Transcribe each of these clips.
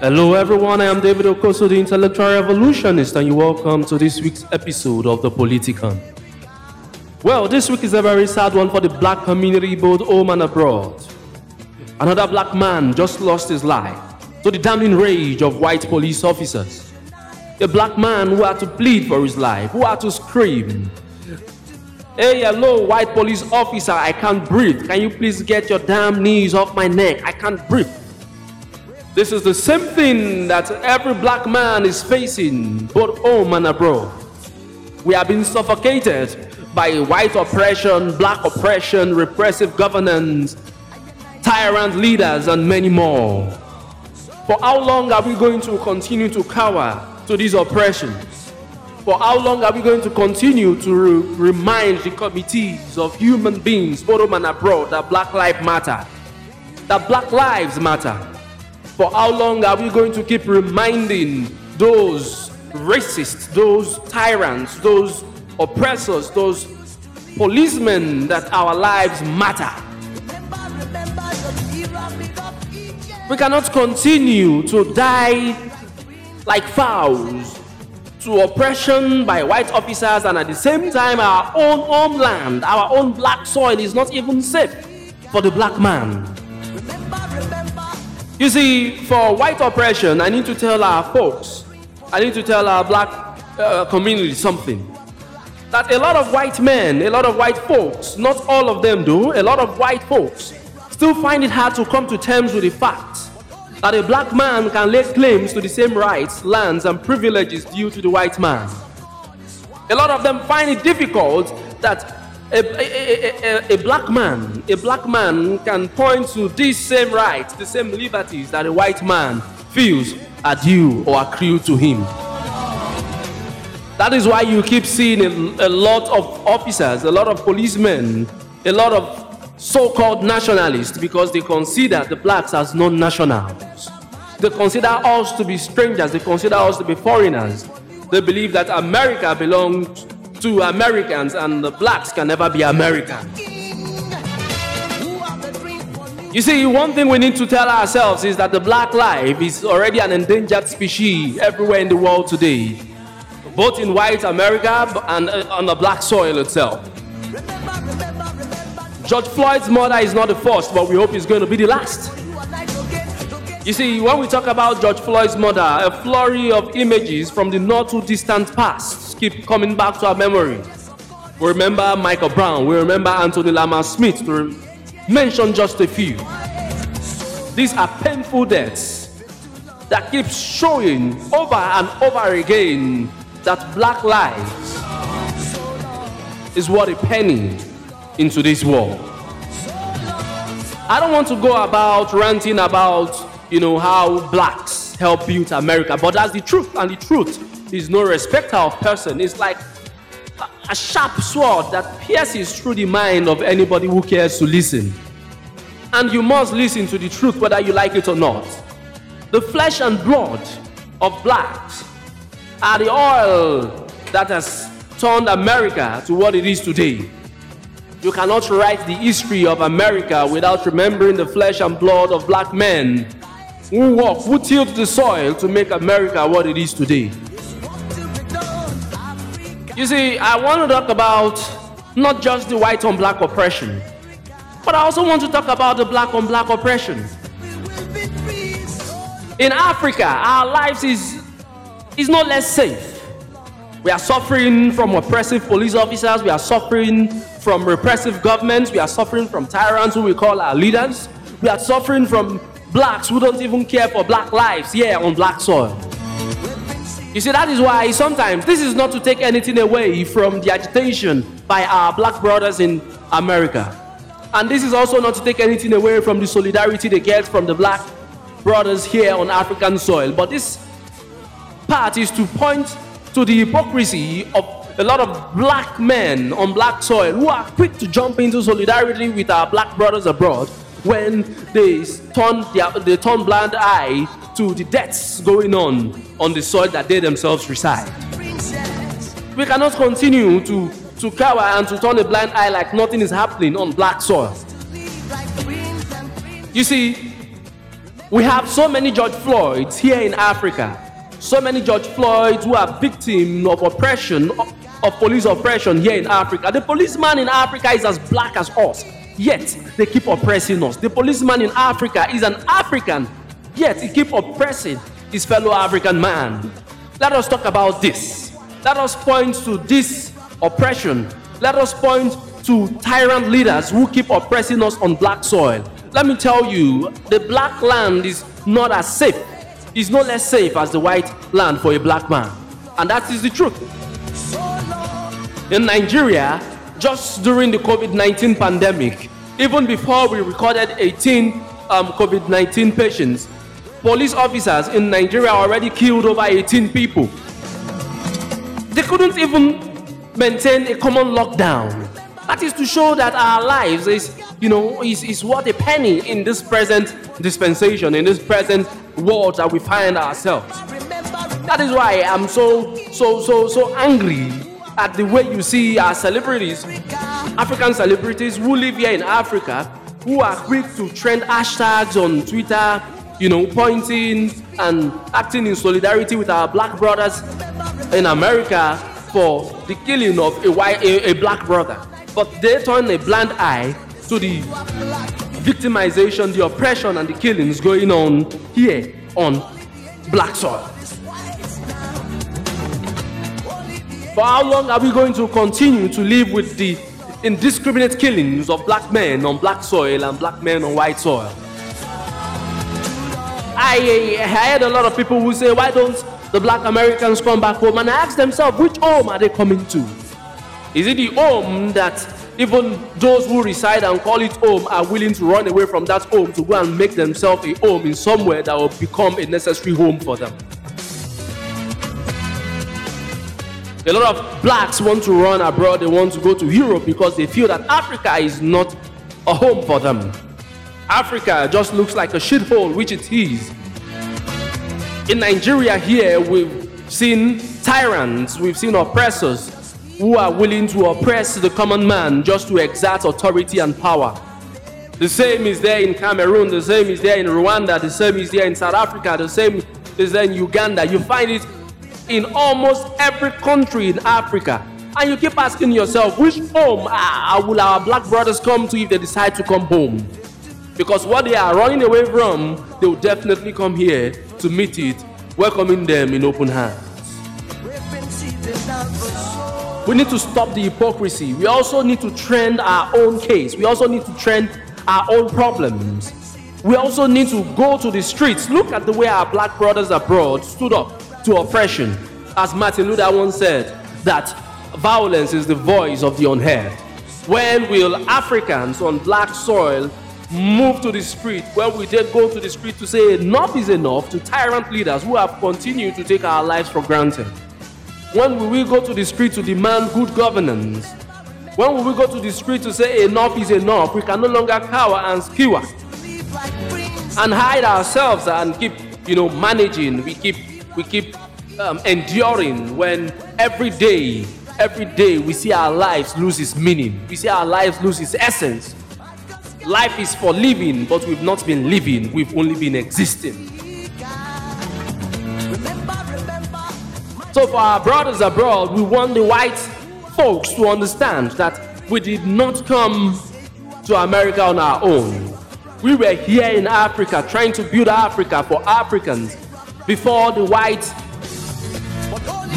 Hello, everyone. I am David Okoso, the intellectual revolutionist, and you're welcome to this week's episode of The Politicon. Well, this week is a very sad one for the black community, both home and abroad. Another black man just lost his life to the damning rage of white police officers. A black man who had to plead for his life, who had to scream, Hey, hello, white police officer, I can't breathe. Can you please get your damn knees off my neck? I can't breathe. This is the same thing that every black man is facing, both home and abroad. We are being suffocated by white oppression, black oppression, repressive governance, tyrant leaders, and many more. For how long are we going to continue to cower to these oppressions? For how long are we going to continue to re- remind the committees of human beings, both home and abroad, that Black Lives Matter? That Black Lives Matter. For how long are we going to keep reminding those racists, those tyrants, those oppressors, those policemen that our lives matter? We cannot continue to die like fowls to oppression by white officers, and at the same time, our own homeland, our own black soil is not even safe for the black man. You see, for white oppression, I need to tell our folks, I need to tell our black uh, community something. That a lot of white men, a lot of white folks, not all of them do, a lot of white folks still find it hard to come to terms with the fact that a black man can lay claims to the same rights, lands, and privileges due to the white man. A lot of them find it difficult that a, a, a, a, black man, a black man can point to these same rights, the same liberties that a white man feels are due or accrue to him. That is why you keep seeing a, a lot of officers, a lot of policemen, a lot of so-called nationalists because they consider the blacks as non-nationals. They consider us to be strangers, they consider us to be foreigners. They believe that America belongs to Americans and the blacks can never be American. You see, one thing we need to tell ourselves is that the black life is already an endangered species everywhere in the world today, both in white America and uh, on the black soil itself. George Floyd's murder is not the first, but we hope it's going to be the last. You see, when we talk about George Floyd's murder, a flurry of images from the not too distant past keep coming back to our memory. We remember Michael Brown, we remember Anthony Lamar Smith, to mention just a few. These are painful deaths that keep showing over and over again that black lives is what a penny into this world. I don't want to go about ranting about you know, how blacks help build America. But that's the truth, and the truth is no respecter of person. It's like a sharp sword that pierces through the mind of anybody who cares to listen. And you must listen to the truth whether you like it or not. The flesh and blood of blacks are the oil that has turned America to what it is today. You cannot write the history of America without remembering the flesh and blood of black men who work, who tilled the soil to make America what it is today. You see, I want to talk about not just the white on black oppression, but I also want to talk about the black on black oppression. In Africa, our lives is, is not less safe. We are suffering from oppressive police officers, we are suffering from repressive governments, we are suffering from tyrants who we call our leaders, we are suffering from blacks who don't even care for black lives here on black soil. You see, that is why sometimes this is not to take anything away from the agitation by our black brothers in America. And this is also not to take anything away from the solidarity they get from the black brothers here on African soil. But this part is to point to the hypocrisy of a lot of black men on black soil who are quick to jump into solidarity with our black brothers abroad when they turn, their, they turn blind eye to the deaths going on on the soil that they themselves reside. We cannot continue to, to cower and to turn a blind eye like nothing is happening on black soil. You see, we have so many George Floyds here in Africa. So many George Floyds who are victims of oppression, of police oppression here in Africa. The policeman in Africa is as black as us, yet they keep oppressing us. The policeman in Africa is an African, yet he keep oppressing his fellow African man. Let us talk about this. Let us point to this oppression. Let us point to tyrant leaders who keep oppressing us on black soil. Let me tell you, the black land is not as safe, is no less safe as the white land for a black man. And that is the truth. In Nigeria, just during the COVID 19 pandemic, even before we recorded 18 um, COVID 19 patients, police officers in Nigeria already killed over 18 people. They couldn't even maintain a common lockdown. That is to show that our lives is, you know, is, is worth a penny in this present dispensation, in this present world that we find ourselves. That is why I'm so, so, so, so angry at the way you see our celebrities, African celebrities who live here in Africa, who are quick to trend hashtags on Twitter, you know, pointing and acting in solidarity with our black brothers in America for the killing of a, white, a, a black brother. But they turn a blind eye to the victimization, the oppression, and the killings going on here on black soil. For how long are we going to continue to live with the indiscriminate killings of black men on black soil and black men on white soil? I, I heard a lot of people who say, why don't the black Americans come back home? And I ask themselves, which home are they coming to? Is it the home that even those who reside and call it home are willing to run away from that home to go and make themselves a home in somewhere that will become a necessary home for them? A lot of blacks want to run abroad, they want to go to Europe because they feel that Africa is not a home for them. Africa just looks like a shithole, which it is. In Nigeria, here, we've seen tyrants, we've seen oppressors who are willing to oppress the common man just to exert authority and power. The same is there in Cameroon, the same is there in Rwanda, the same is there in South Africa, the same is there in Uganda. You find it in almost every country in Africa. And you keep asking yourself, which home uh, will our black brothers come to if they decide to come home? Because what they are running away from, they will definitely come here to meet it, welcoming them in open hands. We need to stop the hypocrisy. We also need to trend our own case. We also need to trend our own problems. We also need to go to the streets. Look at the way our black brothers abroad stood up to oppression. As Martin Luther once said, that violence is the voice of the unheard. When will Africans on black soil move to the street? When will they go to the street to say enough is enough to tyrant leaders who have continued to take our lives for granted? When will we go to the street to demand good governance? When will we go to the street to say enough is enough? We can no longer cower and skewer and hide ourselves and keep, you know, managing. We keep, we keep um, enduring when every day, every day we see our lives lose its meaning. We see our lives lose its essence. Life is for living, but we've not been living. We've only been existing. So, for our brothers abroad, we want the white folks to understand that we did not come to America on our own. We were here in Africa trying to build Africa for Africans before the white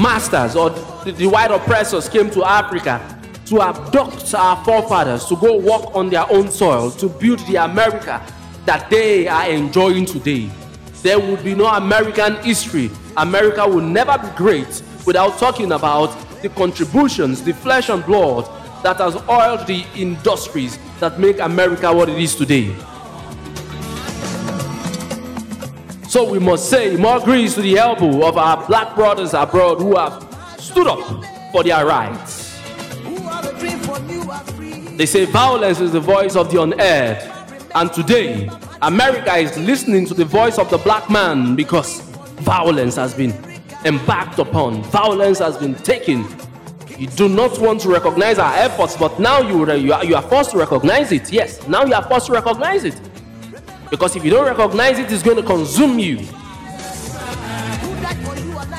masters or the, white oppressors came to Africa to abduct our forefathers to go work on their own soil to build the America that they are enjoying today. There would be no American history. America would never be great without talking about the contributions, the flesh and blood that has oiled the industries that make America what it is today. So we must say more grace to the elbow of our black brothers abroad who have stood up for their rights. They say violence is the voice of the unheard. And today, America is listening to the voice of the black man because violence has been embarked upon, violence has been taken. You do not want to recognize our efforts, but now you, you, are, you are forced to recognize it. Yes, now you are forced to recognize it. Because if you don't recognize it, it's going to consume you.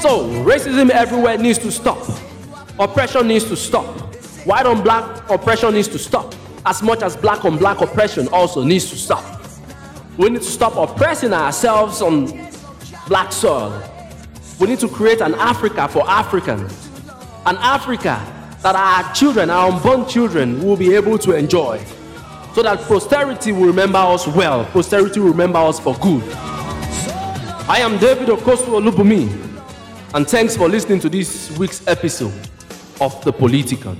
So, racism everywhere needs to stop. Oppression needs to stop. White on black oppression needs to stop. As much as black on black oppression also needs to stop. We need to stop oppressing ourselves on black soil. We need to create an Africa for Africans. An Africa that our children, our unborn children, will be able to enjoy. So that posterity will remember us well. Posterity will remember us for good. I am David Okosu Olubumi, and thanks for listening to this week's episode of The Politican.